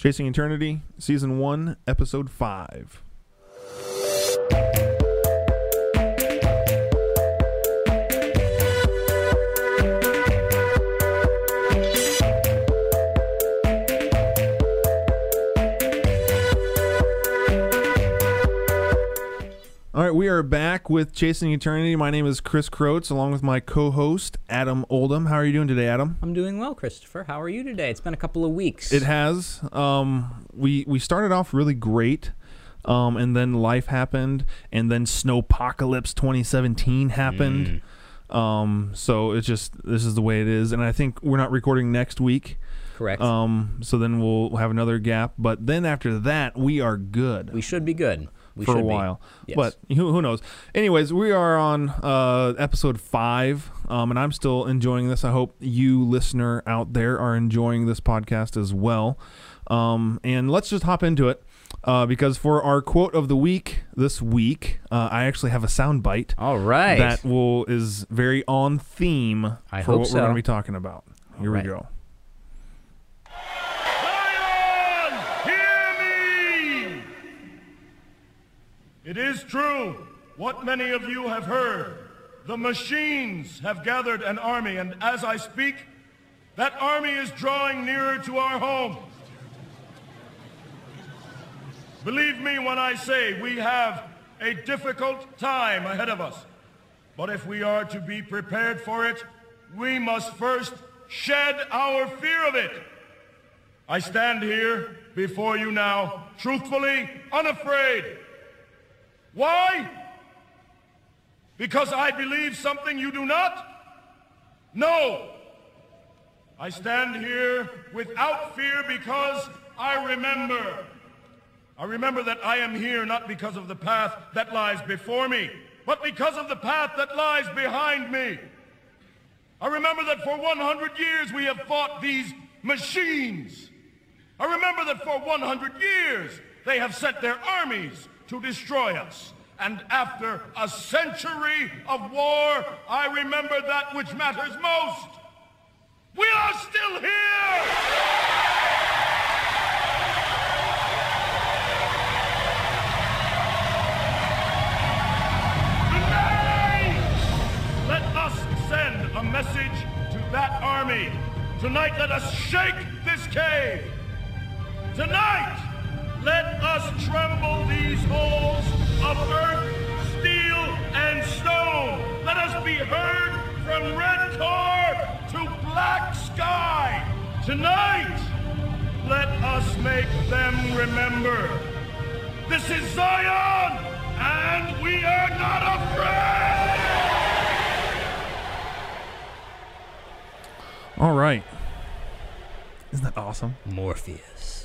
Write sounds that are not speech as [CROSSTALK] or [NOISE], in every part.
Chasing Eternity, Season 1, Episode 5. All right, we are back with Chasing Eternity. My name is Chris Krotz, along with my co-host Adam Oldham. How are you doing today, Adam? I'm doing well, Christopher. How are you today? It's been a couple of weeks. It has. Um, we we started off really great, um, and then life happened, and then Snowpocalypse 2017 happened. Um, so it's just this is the way it is, and I think we're not recording next week. Correct. Um, so then we'll have another gap, but then after that we are good. we should be good. We for a while. Yes. But who, who knows? Anyways, we are on uh, episode five, um, and I'm still enjoying this. I hope you, listener out there, are enjoying this podcast as well. Um, and let's just hop into it. Uh, because for our quote of the week this week, uh, I actually have a sound bite All right. that will is very on theme I for what we're going to be talking about. Here right. we go. Zion, hear me! It is true, what many of you have heard. The machines have gathered an army, and as I speak, that army is drawing nearer to our home. Believe me when I say we have a difficult time ahead of us. But if we are to be prepared for it, we must first shed our fear of it. I stand here before you now, truthfully, unafraid. Why? Because I believe something you do not? No. I stand here without fear because I remember. I remember that I am here not because of the path that lies before me, but because of the path that lies behind me. I remember that for 100 years we have fought these machines. I remember that for 100 years they have sent their armies to destroy us. And after a century of war, I remember that which matters most. We are still here! Tonight, let us send a message to that army. Tonight, let us shake this cave. Tonight, let us tremble these halls of earth, steel, and stone. Let us be heard from red tar to black sky. Tonight, let us make them remember. This is Zion, and we are not afraid! All right. Isn't that awesome? Morpheus.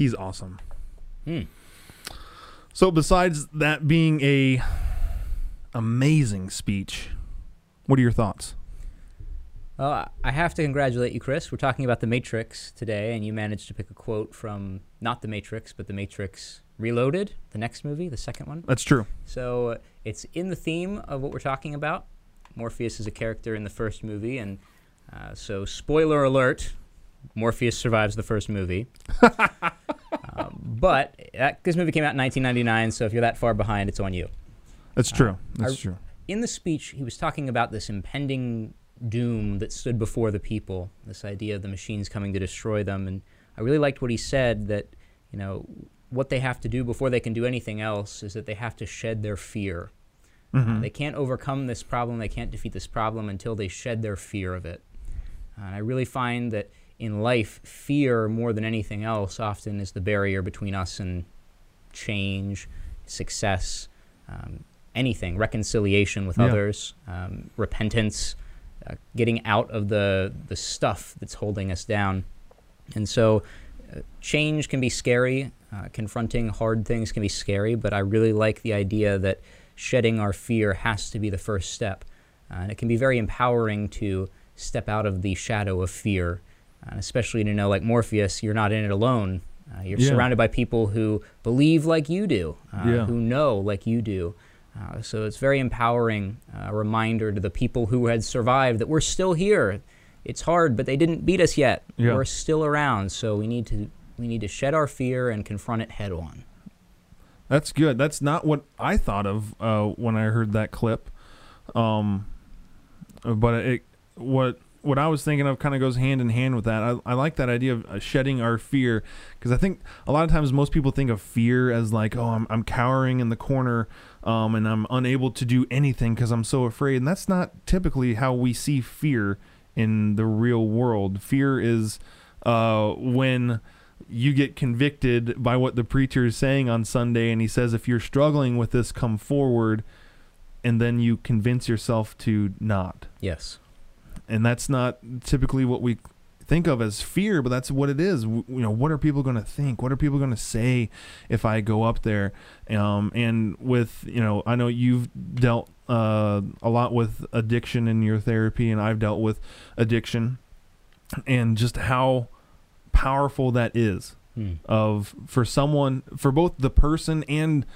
He's awesome. Hmm. So besides that being a amazing speech, what are your thoughts? Well, I have to congratulate you, Chris. We're talking about The Matrix today, and you managed to pick a quote from not The Matrix, but The Matrix Reloaded, the next movie, the second one. That's true. So it's in the theme of what we're talking about. Morpheus is a character in the first movie, and uh, so spoiler alert: Morpheus survives the first movie. [LAUGHS] um, but that, this movie came out in 1999, so if you're that far behind, it's on you. That's true. That's I- true. In the speech, he was talking about this impending doom that stood before the people, this idea of the machines coming to destroy them. And I really liked what he said that, you know, what they have to do before they can do anything else is that they have to shed their fear. Uh, they can't overcome this problem, they can't defeat this problem until they shed their fear of it. And I really find that in life, fear more than anything else often is the barrier between us and change, success, um, anything, reconciliation with Yeah. others, um, repentance, uh, getting out of the, the stuff that's holding us down. And so, uh, change can be scary. Uh, confronting hard things can be scary, but I really like the idea that shedding our fear has to be the first step. Uh, and it can be very empowering to step out of the shadow of fear, and especially to know, like Morpheus, you're not in it alone. Uh, you're Yeah. surrounded by people who believe like you do, uh, Yeah. who know like you do. Uh, so it's very empowering, uh, a reminder to the people who had survived that we're still here. it's hard, but they didn't beat us yet. Yeah. We're still around, so we need to we need to shed our fear and confront it head on. That's good. That's not what I thought of uh, when I heard that clip. Um, but it what what I was thinking of kind of goes hand in hand with that. I, I like that idea of uh, shedding our fear because I think a lot of times most people think of fear as like, oh, I'm, I'm cowering in the corner um, and I'm unable to do anything because I'm so afraid. And that's not typically how we see fear in the real world. Fear is uh, when you get convicted by what the preacher is saying on Sunday, and he says, if you're struggling with this, come forward, and then you convince yourself to not. Yes. And that's not typically what we think of as fear, but that's what it is. W- You know, what are people going to think? What are people going to say if I go up there? Um, and with, you know, I know you've dealt uh, a lot with addiction in your therapy, and I've dealt with addiction, and just how powerful that is Hmm. of for someone for both the person and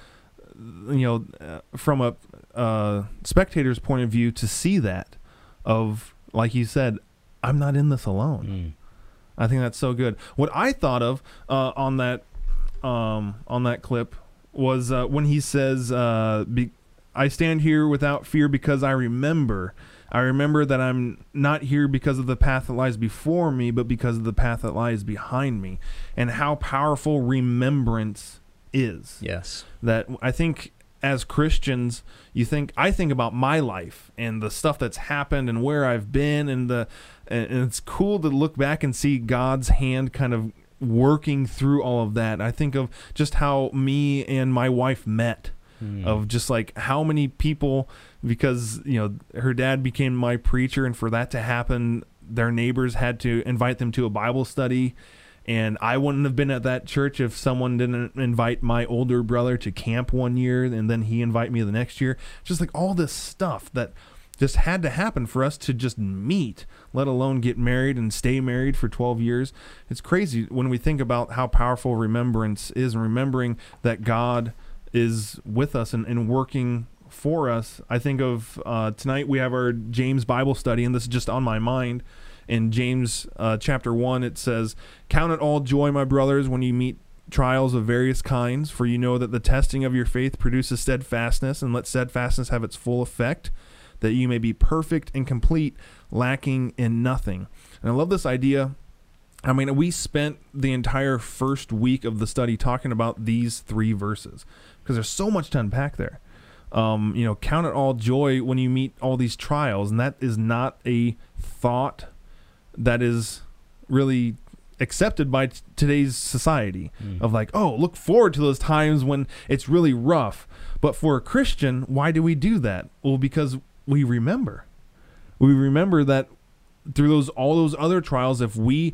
you know uh, from a uh, spectator's point of view to see that of like you said i'm not in this alone Mm. i think that's so good what i thought of uh, on that um, on that clip was uh, when he says uh, be- i stand here without fear because i remember I remember that I'm not here because of the path that lies before me, but because of the path that lies behind me, and how powerful remembrance is. Yes. That I think as Christians, you think I think about my life and the stuff that's happened and where I've been, and the and it's cool to look back and see God's hand kind of working through all of that. I think of just how me and my wife met Mm. of just like how many people because you know her dad became my preacher and for that to happen their neighbors had to invite them to a bible study and i wouldn't have been at that church if someone didn't invite my older brother to camp one year and then he invite me the next year just like all this stuff that just had to happen for us to just meet let alone get married and stay married for 12 years it's crazy when we think about how powerful remembrance is and remembering that god is with us and, and working for us. I think of uh, tonight we have our James Bible study, and this is just on my mind. In James uh, chapter 1, it says, Count it all joy, my brothers, when you meet trials of various kinds, for you know that the testing of your faith produces steadfastness, and let steadfastness have its full effect, that you may be perfect and complete, lacking in nothing. And I love this idea I mean, we spent the entire first week of the study talking about these three verses because there's so much to unpack there. Um, you know, count it all joy when you meet all these trials, and that is not a thought that is really accepted by t- today's society Mm. of like, oh, look forward to those times when it's really rough. But for a Christian, why do we do that? Well, because we remember. We remember that through those all those other trials, if we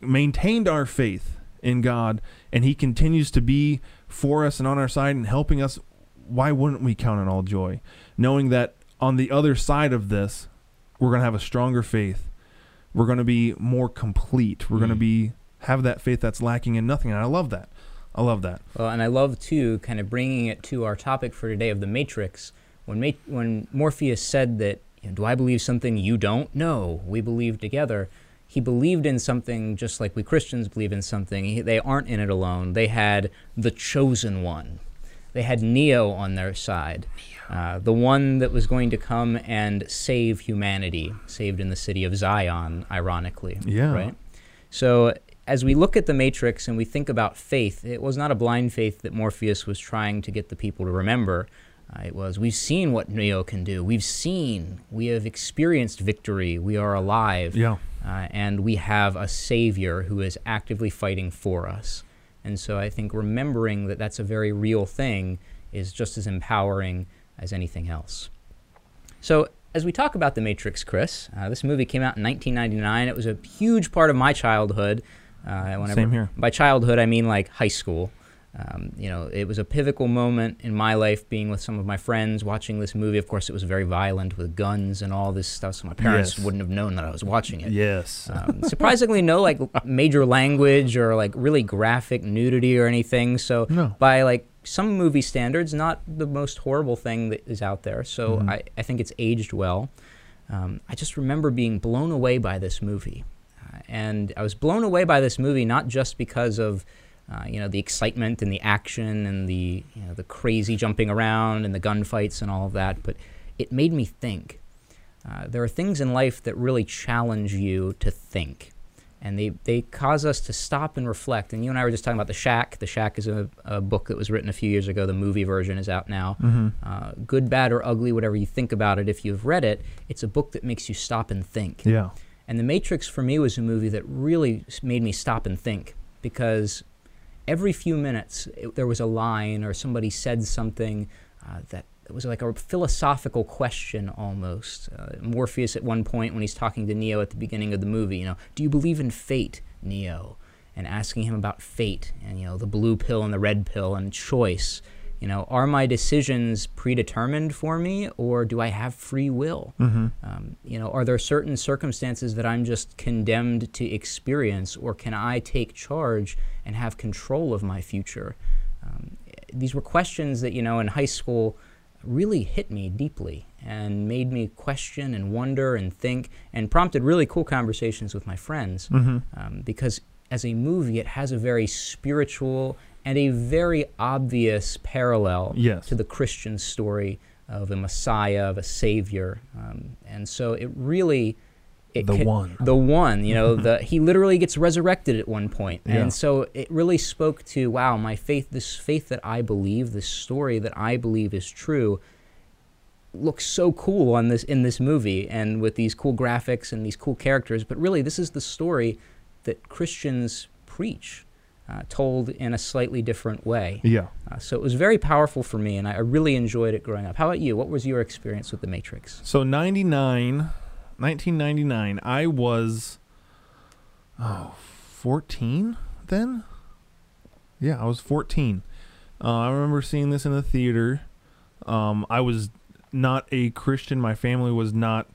maintained our faith in God and He continues to be for us and on our side and helping us, why wouldn't we count it all joy? Knowing that on the other side of this, we're going to have a stronger faith. We're going to be more complete. We're going to Mm. be have that faith that's lacking in nothing. And I love that. I love that. Well, and I love too, kind of bringing it to our topic for today of the Matrix. When Ma- when Morpheus said that, you know, "Do I believe something you don't?" No, we believe together. He believed in something just like we Christians believe in something. He, they aren't in it alone. They had the chosen one. They had Neo on their side, uh, the one that was going to come and save humanity, saved in the city of Zion, ironically. Yeah. Right. So as we look at the Matrix and we think about faith, it was not a blind faith that Morpheus was trying to get the people to remember. Uh, it was, we've seen what Neo can do. We've seen, we have experienced victory. We are alive. Yeah. Uh, and we have a Savior who is actively fighting for us. And so I think remembering that that's a very real thing is just as empowering as anything else. So, as we talk about The Matrix, Chris, uh, this movie came out in 1999. It was a huge part of my childhood. Uh, whenever, Same here. By childhood, I mean like high school. Um, you know, it was a pivotal moment in my life being with some of my friends watching this movie. Of course, it was very violent with guns and all this stuff, so my parents Yes. wouldn't have known that I was watching it. Yes. Um, surprisingly, no like major language or like really graphic nudity or anything. So No. by like some movie standards, not the most horrible thing that is out there. So Mhm. I, I think it's aged well. um, I just remember being blown away by this movie. Uh, and I was blown away by this movie not just because of uh, you know the excitement and the action and the you know, the crazy jumping around and the gunfights and all of that, but it made me think. Uh, there are things in life that really challenge you to think and they, they cause us to stop and reflect. And you and I were just talking about The Shack. The Shack is a, a book that was written a few years ago. The movie version is out now. Mm-hmm. Uh, good, bad, or ugly, whatever you think about it, if you've read it, it's a book that makes you stop and think. Yeah. And The Matrix for me was a movie that really made me stop and think because every few minutes it, there was a line or somebody said something uh, that was like a philosophical question almost. Uh, Morpheus at one point when he's talking to Neo at the beginning of the movie, you know, do you believe in fate, Neo? And asking him about fate and you know the blue pill and the red pill and choice. You know, are my decisions predetermined for me, or do I have free will? Mm-hmm. Um, you know, are there certain circumstances that I'm just condemned to experience, or can I take charge and have control of my future? Um, these were questions that you know in high school really hit me deeply and made me question and wonder and think and prompted really cool conversations with my friends Mm-hmm. um, because as a movie it has a very spiritual and a very obvious parallel Yes. to the christian story of a messiah of a savior um, and so it really it The ca- one. the one you know the he literally gets resurrected at one point Yeah. and so it really spoke to wow my faith this faith that i believe this story that i believe is true looks so cool on this in this movie and with these cool graphics and these cool characters but really this is the story that christians preach uh, told in a slightly different way Yeah. uh, so it was very powerful for me and I, I really enjoyed it growing up how about you what was your experience with the matrix So 99, 1999, I was, oh, 14 then? Yeah, I was 14. Uh, I remember seeing this in the theater. Um, I was not a Christian. My family was not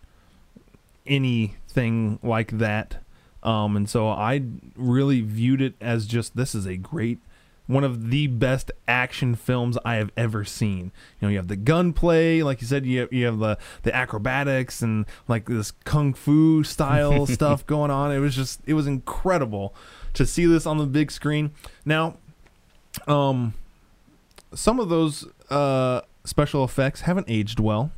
anything like that. Um, and so I really viewed it as just this is a great, one of the best action films I have ever seen. You know, you have the gunplay, like you said, you have, you have the the acrobatics and like this kung fu style [LAUGHS] stuff going on. It was just it was incredible to see this on the big screen. Now, um, some of those uh, special effects haven't aged well.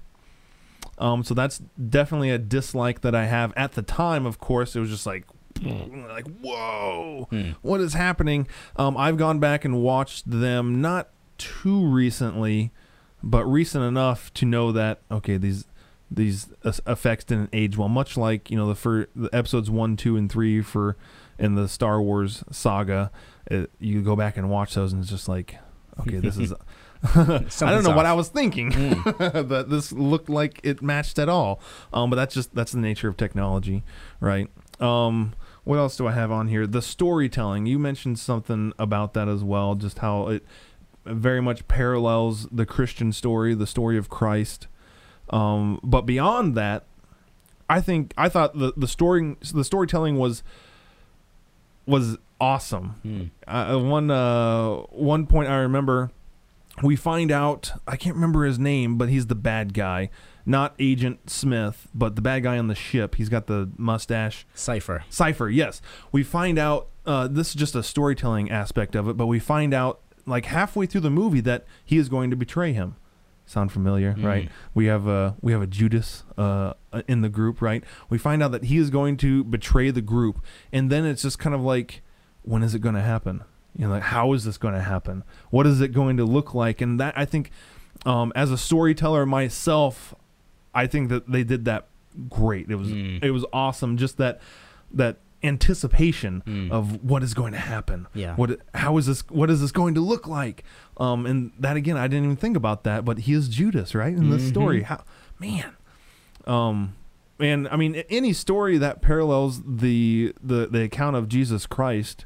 Um, so that's definitely a dislike that I have. At the time, of course, it was just like, like whoa, Hmm. what is happening? Um, I've gone back and watched them not too recently, but recent enough to know that okay, these these effects didn't age well. Much like you know the for the episodes one, two, and three for in the Star Wars saga, it, you go back and watch those, and it's just like, okay, this is. [LAUGHS] [LAUGHS] I don't know what. I was thinking [LAUGHS] that this looked like it matched at all. Um, but that's just that's the nature of technology, right? Um, what else do I have on here? The storytelling. You mentioned something about that as well, just how it very much parallels the Christian story, the story of Christ. Um, but beyond that, I think I thought the the story the storytelling was was awesome. Hmm. Uh, one uh, one point I remember, we find out I can't remember his name, but he's the bad guy, not Agent Smith, but the bad guy on the ship. He's got the mustache. Cypher Cypher, yes. We find out uh, this is just a storytelling aspect of it, but we find out like halfway through the movie that he is going to betray him. Sound familiar, Mm. right? We have a we have a Judas uh, in the group, right? We find out that he is going to betray the group, and then it's just kind of like, when is it going to happen? You know, like how is this going to happen? What is it going to look like? And that I think, um, as a storyteller myself, I think that they did that great. It was Mm. it was awesome. Just that that anticipation Mm. of what is going to happen. Yeah. What how is this what is this going to look like? Um and that again I didn't even think about that, but he is Judas, right? In this Mhm. story. How man. Um and I mean any story that parallels the the the account of Jesus Christ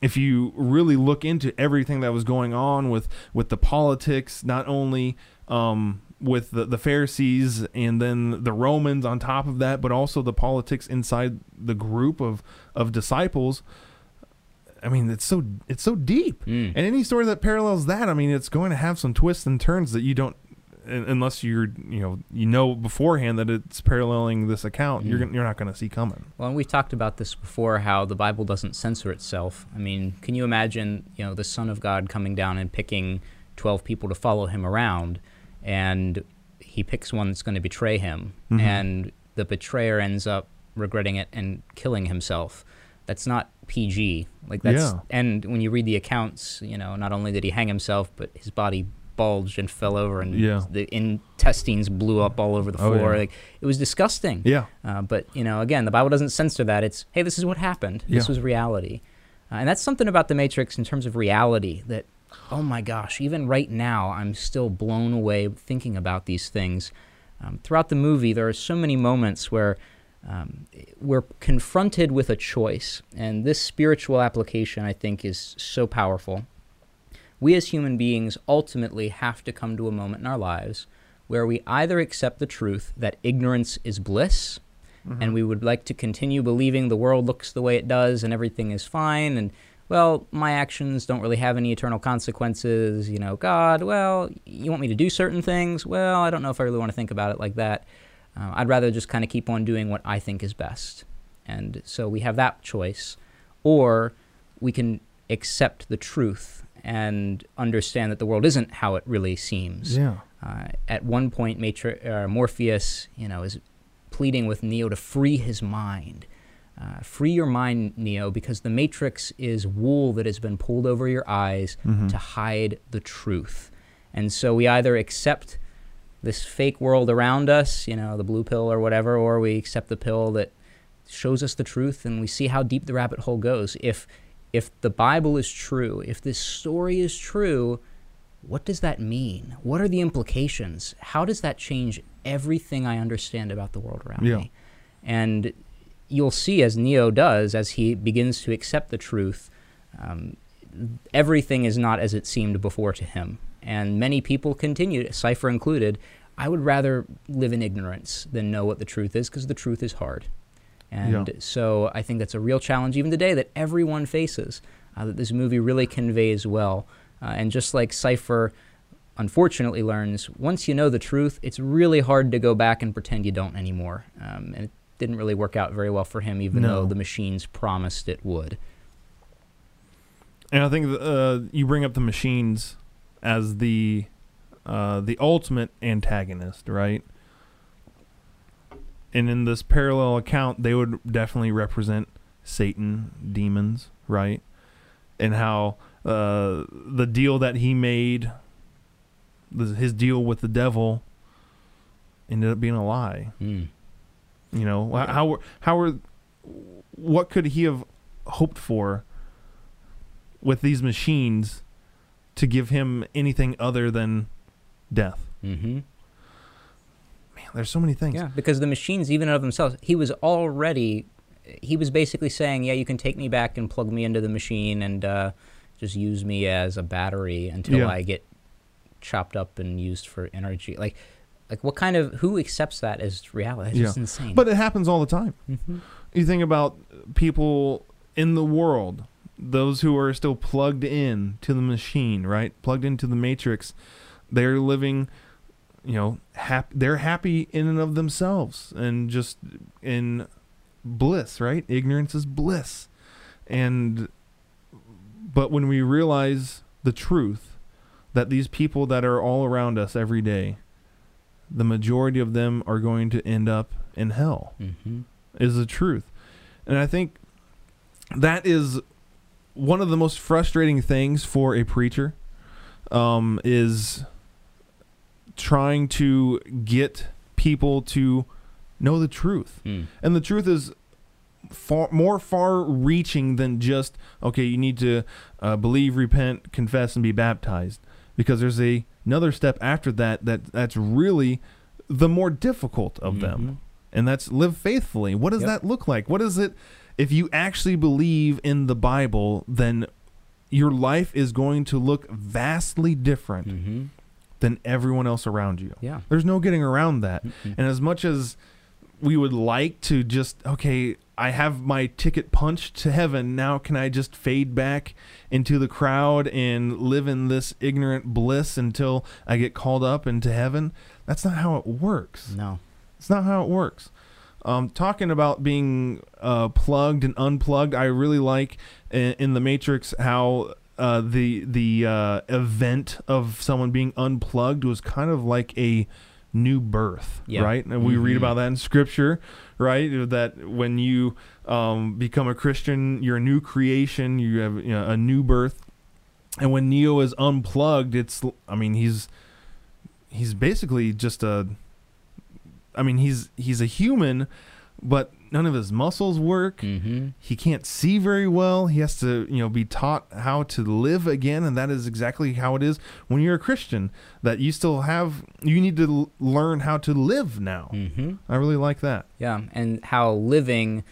if you really look into everything that was going on with with the politics, not only um, with the, the Pharisees and then the Romans on top of that, but also the politics inside the group of of disciples. I mean, it's so it's so deep, Mm. and any story that parallels that, I mean, it's going to have some twists and turns that you don't unless you're you know you know beforehand that it's paralleling this account, you're Mm. you're not going to see coming. Well, and we've talked about this before how the Bible doesn't censor itself. I mean, can you imagine, you know, the Son of God coming down and picking 12 people to follow him around, and he picks one that's going to betray him, Mhm. and the betrayer ends up regretting it and killing himself? That's not PG. Like that's Yeah. and when you read the accounts, you know, not only did he hang himself, but his body bulged and fell over and Yeah. the intestines blew up all over the Oh, floor. yeah. Like it was disgusting. Yeah, Uh, but you know, again, the Bible doesn't censor that. It's hey, this is what happened. This was reality, uh, and that's something about the Matrix in terms of reality that, oh my gosh, even right now, I'm still blown away thinking about these things. Um, throughout the movie, there are so many moments where um, we're confronted with a choice, and this spiritual application, I think, is so powerful. We as human beings ultimately have to come to a moment in our lives where we either accept the truth that ignorance is bliss, and we would like to continue believing the world looks the way it does and everything is fine, and well, my actions don't really have any eternal consequences. You know, God, well, you want me to do certain things? Well, I don't know if I really want to think about it like that. Uh, I'd rather just kind of keep on doing what I think is best. And so we have that choice. Or we can accept the truth and understand that the world isn't how it really seems. yeah, Uh, at one point, Matri- uh, Morpheus, you know, is pleading with Neo to free his mind. Uh, free your mind, Neo, because the Matrix is wool that has been pulled over your eyes Mhm. to hide the truth. And so we either accept this fake world around us, you know, the blue pill or whatever, or we accept the pill that shows us the truth and we see how deep the rabbit hole goes. If if the Bible is true, if this story is true, what does that mean? What are the implications? How does that change everything I understand about the world around Yeah. me? And you'll see as Neo does, as he begins to accept the truth, um, everything is not as it seemed before to him. And many people continue, Cypher included, I would rather live in ignorance than know what the truth is because the truth is hard. And Yeah. so I think that's a real challenge even today that everyone faces, uh, that this movie really conveys well. Uh, and just like Cypher unfortunately learns, once you know the truth, it's really hard to go back and pretend you don't anymore. Um, and it didn't really work out very well for him, even No. though the machines promised it would. and I think uh, you bring up the machines as the uh, the ultimate antagonist, right? And in this parallel account, they would definitely represent Satan, demons, right? And how uh, the deal that he made, his deal with the devil, ended up being a lie. Mm. You know how how how were what could he have hoped for with these machines to give him anything other than death? Mm-hmm. There's so many things. Yeah, because the machines, even of themselves, he was already, he was basically saying, yeah, you can take me back and plug me into the machine and uh, just use me as a battery until Yeah. I get chopped up and used for energy. Like, like what kind of who accepts that as reality? That's just insane. But it happens all the time. Mhm. You think about people in the world, those who are still plugged in to the machine, right? Plugged into the matrix. They're living, you know, hap- they're happy in and of themselves and just in bliss, right? Ignorance is bliss. And but when we realize the truth that these people that are all around us every day, the majority of them are going to end up in hell Mhm. is the truth. And I think that is one of the most frustrating things for a preacher um, is trying to get people to know the truth. Mm. And the truth is far more far reaching than just okay, you need to uh, believe, repent, confess and be baptized because there's a another step after that that that's really the more difficult of them Mhm. and that's live faithfully. What does Yep. that look like? What is it if you actually believe in the Bible, then your life is going to look vastly different Mhm. Than everyone else around you. Yeah. There's no getting around that. Mhm. And as much as we would like to just okay, I have my ticket punched to heaven. Now can I just fade back into the crowd and live in this ignorant bliss until I get called up into heaven? That's not how it works. No. It's not how it works. Um, talking about being uh, plugged and unplugged, I really like in, in the Matrix how uh, the the uh, event of someone being unplugged was kind of like a new birth, Yeah. right? And we read Mhm. about that in Scripture, right? That when you um, become a Christian, you're a new creation. You have you know, a new birth. And when Neo is unplugged, it's I mean he's he's basically just a I mean he's he's a human, but none of his muscles work. Mm-hmm. He can't see very well. He has to, you know, be taught how to live again, and that is exactly how it is when you're a Christian. That you still have, you need to l- learn how to live now. Mm-hmm. I really like that. Yeah, and how living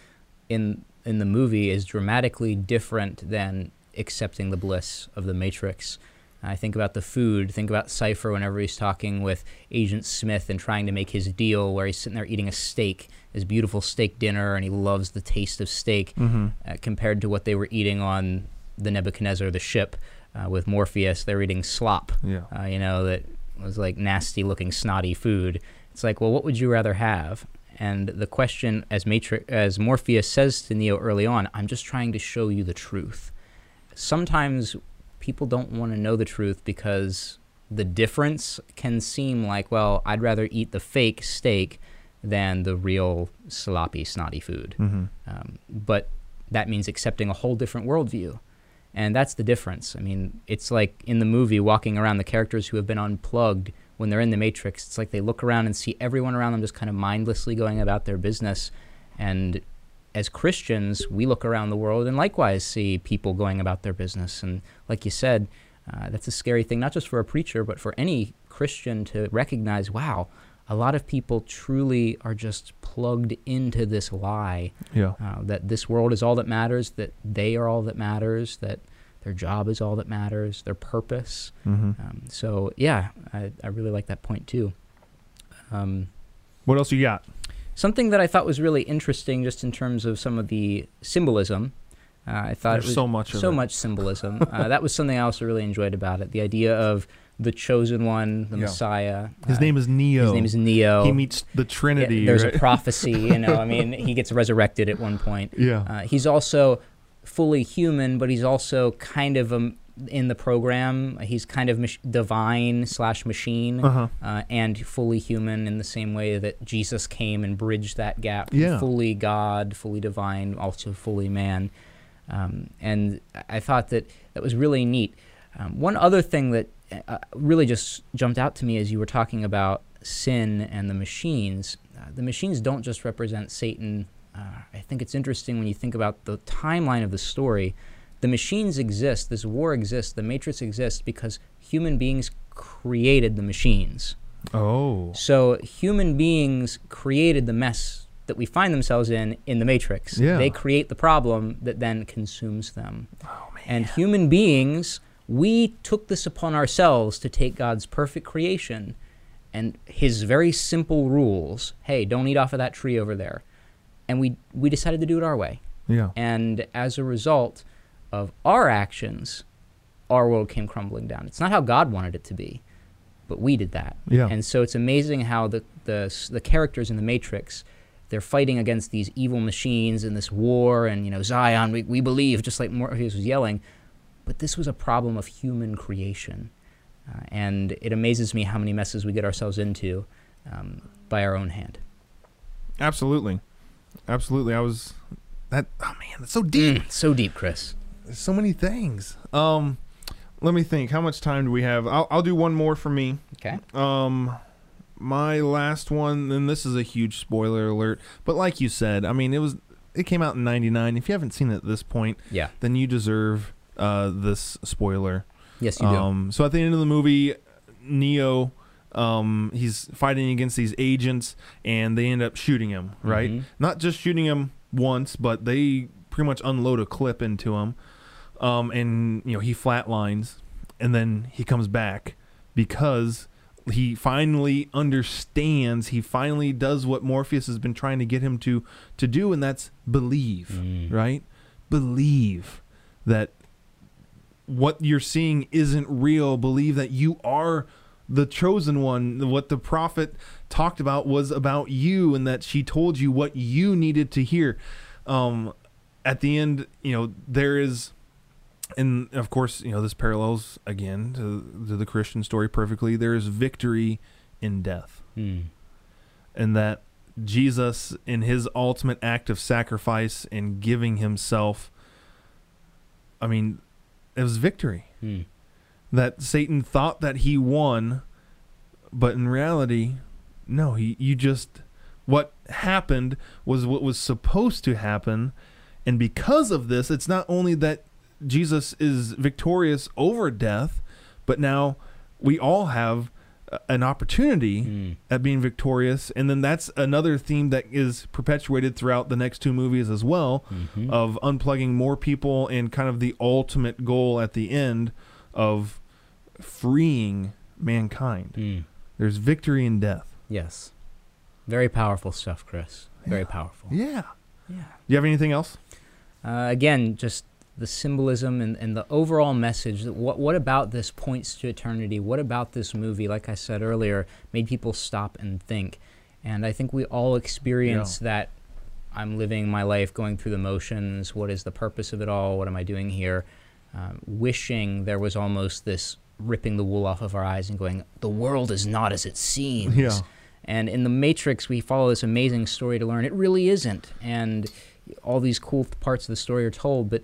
in in the movie is dramatically different than accepting the bliss of the Matrix. I think about the food. Think about Cypher whenever he's talking with Agent Smith and trying to make his deal, where he's sitting there eating a steak, his beautiful steak dinner, and he loves the taste of steak, Mm-hmm. uh, compared to what they were eating on the Nebuchadnezzar, the ship, uh, with Morpheus. They're eating slop Yeah. uh, you know, that was like nasty looking, snotty food. It's like, well, what would you rather have? And the question, as Matrix, as Morpheus says to Neo early on, I'm just trying to show you the truth. Sometimes people don't want to know the truth because the difference can seem like, well, I'd rather eat the fake steak than the real sloppy, snotty food. Mm-hmm. Um, but that means accepting a whole different worldview. And that's the difference. I mean, it's like in the movie, walking around the characters who have been unplugged when they're in the Matrix. It's like they look around and see everyone around them just kind of mindlessly going about their business. And as Christians, we look around the world and likewise see people going about their business. And like you said, uh, that's a scary thing, not just for a preacher, but for any Christian to recognize wow, a lot of people truly are just plugged into this lie Yeah. uh, that this world is all that matters, that they are all that matters, that their job is all that matters, their purpose. Mm-hmm. Um, so, yeah, I, I really like that point too. Um, What else you got? Something that I thought was really interesting, just in terms of some of the symbolism. Uh, I thought There's it was so much of so much symbolism. uh, that was something I also really enjoyed about it. The idea of the chosen one, the Yeah. Messiah. His uh, name is Neo. His name is Neo. He meets the Yeah, Trinity. there's right? a prophecy, you know. I mean, [LAUGHS] he gets resurrected at one point. yeah. Uh, he's also fully human, but he's also kind of um, in the program. He's kind of mach- divine slash machine, Uh-huh. uh, and fully human in the same way that Jesus came and bridged that gap. Yeah. Fully God, fully divine, also fully man. Um, and I thought that that was really neat. Um, one other thing that uh, really just jumped out to me as you were talking about sin and the machines, uh, the machines don't just represent Satan. Uh, I think it's interesting when you think about the timeline of the story. The machines exist, this war exists, the Matrix exists because human beings created the machines. Oh. So human beings created the mess that we find themselves in in the Matrix. Yeah. They create the problem that then consumes them. Oh man. And human beings, we took this upon ourselves to take God's perfect creation and his very simple rules. Hey, don't eat off of that tree over there. And we we decided to do it our way. Yeah. And as a result of our actions, our world came crumbling down. It's not how God wanted it to be, but we did that. Yeah. And so it's amazing how the the the characters in the Matrix they're fighting against these evil machines in this war and you know Zion we, we believe just like Morpheus was yelling but this was a problem of human creation uh, and it amazes me how many messes we get ourselves into um, by our own hand Absolutely. Absolutely. I was that oh man, that's so deep. Mm, so deep Chris There's so many things. Um let me think. How much time do we have? I'll I'll do one more for me. okay Um my last one, and this is a huge spoiler alert, but like you said, I mean it was it came out in 99. If you haven't seen it at this point, yeah then you deserve uh this spoiler. yes you do Um, so at the end of the movie, Neo, um, he's fighting against these agents, and they end up shooting him. Right? Mhm. Not just shooting him once, but they pretty much unload a clip into him, um, and you know he flatlines, and then he comes back because he finally understands. He finally does what Morpheus has been trying to get him to to do, and that's believe. Mm. Right? Believe that what you're seeing isn't real. Believe that you are the chosen one. What the prophet talked about was about you, and that she told you what you needed to hear. Um, at the end, you know, there is, and of course, you know, this parallels again to, to the Christian story perfectly. There is victory in death, Mm. and that Jesus, in his ultimate act of sacrifice and giving himself, I mean, it was victory Mm. that Satan thought that he won, but in reality, no, he you just what happened was what was supposed to happen, and because of this, it's not only that Jesus is victorious over death, but now we all have an opportunity Mm. at being victorious, and then that's another theme that is perpetuated throughout the next two movies as well Mhm. of unplugging more people and kind of the ultimate goal at the end of freeing mankind. Mm. There's victory in death. Yes. Very powerful stuff, Chris. Very Yeah. powerful. Yeah. Yeah. Do you have anything else? Uh, again, just the symbolism and, and the overall message. That what what about this points to eternity? What about this movie? Like I said earlier, made people stop and think. And I think we all experience that. I'm living my life, going through the motions. What is the purpose of it all? What am I doing here? Um, wishing there was almost this ripping the wool off of our eyes and going, the world is not as it seems. Yeah. And in the Matrix, we follow this amazing story to learn it really isn't. And all these cool parts of the story are told, but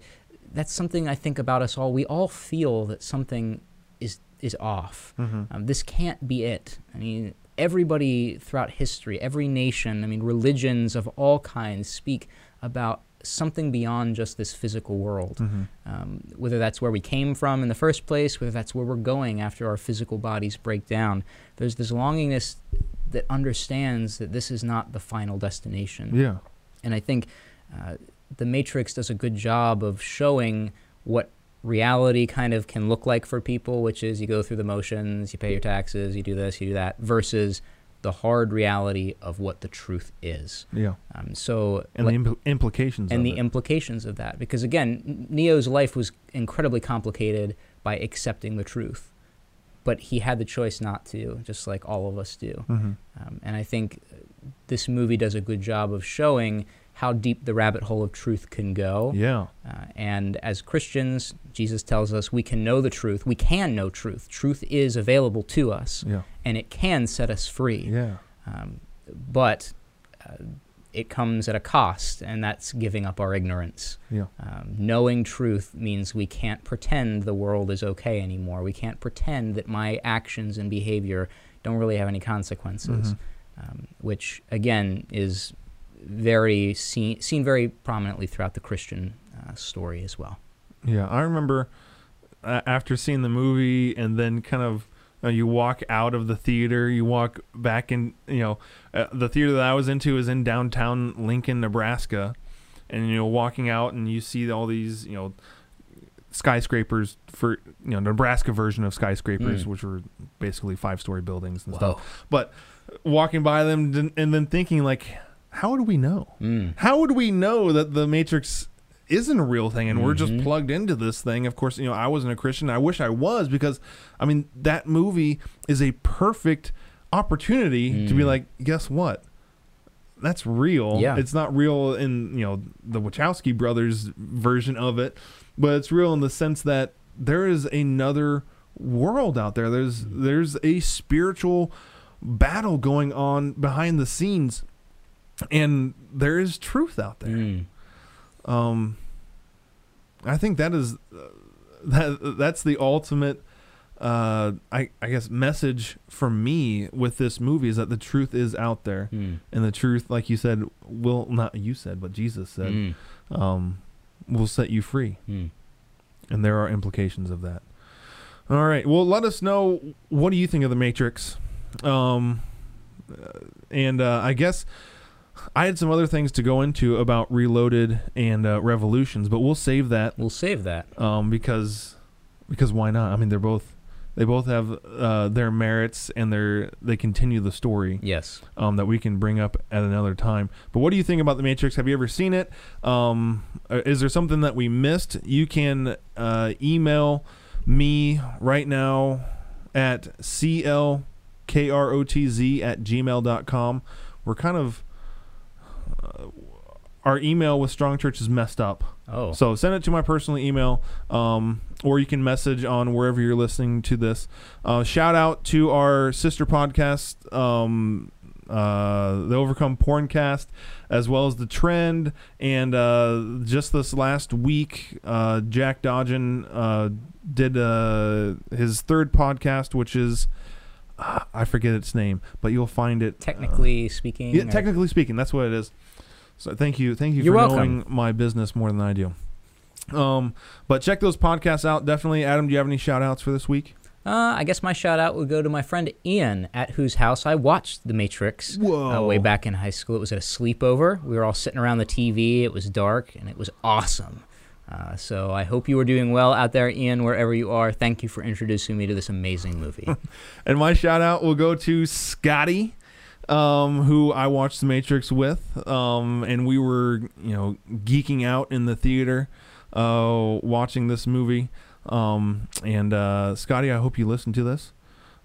that's something I think about us all. We all feel that something is is off. Mm-hmm. Um, this can't be it. I mean, everybody throughout history, every nation, I mean, religions of all kinds speak about something beyond just this physical world. Mm-hmm. Um, whether that's where we came from in the first place, whether that's where we're going after our physical bodies break down. There's this longingness that understands that this is not the final destination. Yeah. And I think uh, The Matrix does a good job of showing what reality kind of can look like for people, which is you go through the motions, you pay your taxes, you do this, you do that, versus the hard reality of what the truth is. Yeah. Um, so, And like- the impl- implications and of the it. implications of that. Because again, Neo's life was incredibly complicated by accepting the truth, but he had the choice not to, just like all of us do. Mhm. Um, and I think this movie does a good job of showing how deep the rabbit hole of truth can go. Yeah. Uh, and as Christians, Jesus tells us we can know the truth. We can know truth. Truth is available to us, Yeah. and it can set us free. Yeah. Um, but uh, it comes at a cost, and that's giving up our ignorance. Yeah. Um, knowing truth means we can't pretend the world is okay anymore. We can't pretend that my actions and behavior don't really have any consequences, Mhm. um, which again is very seen seen very prominently throughout the Christian uh, story as well. Yeah, I remember uh, after seeing the movie and then kind of uh, you walk out of the theater, you walk back in, you know, uh, the theater that I was into is in downtown Lincoln, Nebraska, and you know, walking out and you see all these, you know, skyscrapers for you know Nebraska version of skyscrapers, Mm. which were basically five story buildings and Whoa. stuff. But walking by them and then thinking like, how would we know? Mm. How would we know that the Matrix isn't a real thing and we're just Mhm. plugged into this thing? Of course, you know, I wasn't a Christian. I wish I was because, I mean, that movie is a perfect opportunity to be Mm. like, guess what? That's real. Yeah. It's not real in, you know, the Wachowski brothers version of it, but it's real in the sense that there is another world out there. There's there's a spiritual battle going on behind the scenes and there is truth out there. Mm. Um, I think that is uh, that that's the ultimate. Uh, I I guess message for me with this movie is that the truth is out there, Mm. and the truth, like you said, will not you said, but Jesus said, Mm. um, will set you free, Mm. and there are implications of that. All right, well, let us know what do you think of the Matrix, um, uh, and uh, I guess I had some other things to go into about Reloaded and uh, Revolutions, but we'll save that We'll save that. um, because because why not? I mean, they're both they both have uh, their merits and their they continue the story Yes. um, that we can bring up at another time. But what do you think about the Matrix? Have you ever seen it? Um, uh, is there something that we missed? You can uh, email me right now at clkrotz at gmail.com. We're kind of uh, our email with Strong Church is messed up. Oh. So send it to my personal email, um, or you can message on wherever you're listening to this. Uh, shout out to our sister podcast, um, uh, the Overcome Porncast, as well as the Trend. And uh, just this last week, uh, Jack Dodgen uh, did uh, his third podcast, which is. Uh, I forget its name, but you'll find it. uh, Technically speaking. yeah, or- technically speaking, that's what it is. So thank you, thank you You're for welcome. knowing my business more than I do. Um, but check those podcasts out. Definitely, Adam. Do you have any shout outs for this week? Uh, I guess my shout out would go to my friend Ian, at whose house I watched The Matrix uh, way back in high school. It was at a sleepover. We were all sitting around the TV. It was dark, and it was awesome. Uh, so I hope you are doing well out there, Ian, wherever you are. Thank you for introducing me to this amazing movie. [LAUGHS] And my shout out will go to Scotty, um, who I watched The Matrix with, um, and we were, you know, geeking out in the theater, uh, watching this movie. Um, and uh, Scotty, I hope you listen to this.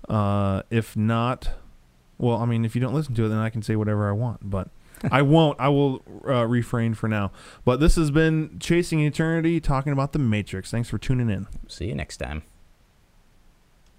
Uh, if not, well, I mean, if you don't listen to it, then I can say whatever I want, but. I won't. I will uh, refrain for now. But this has been Chasing Eternity, talking about the Matrix. Thanks for tuning in. See you next time.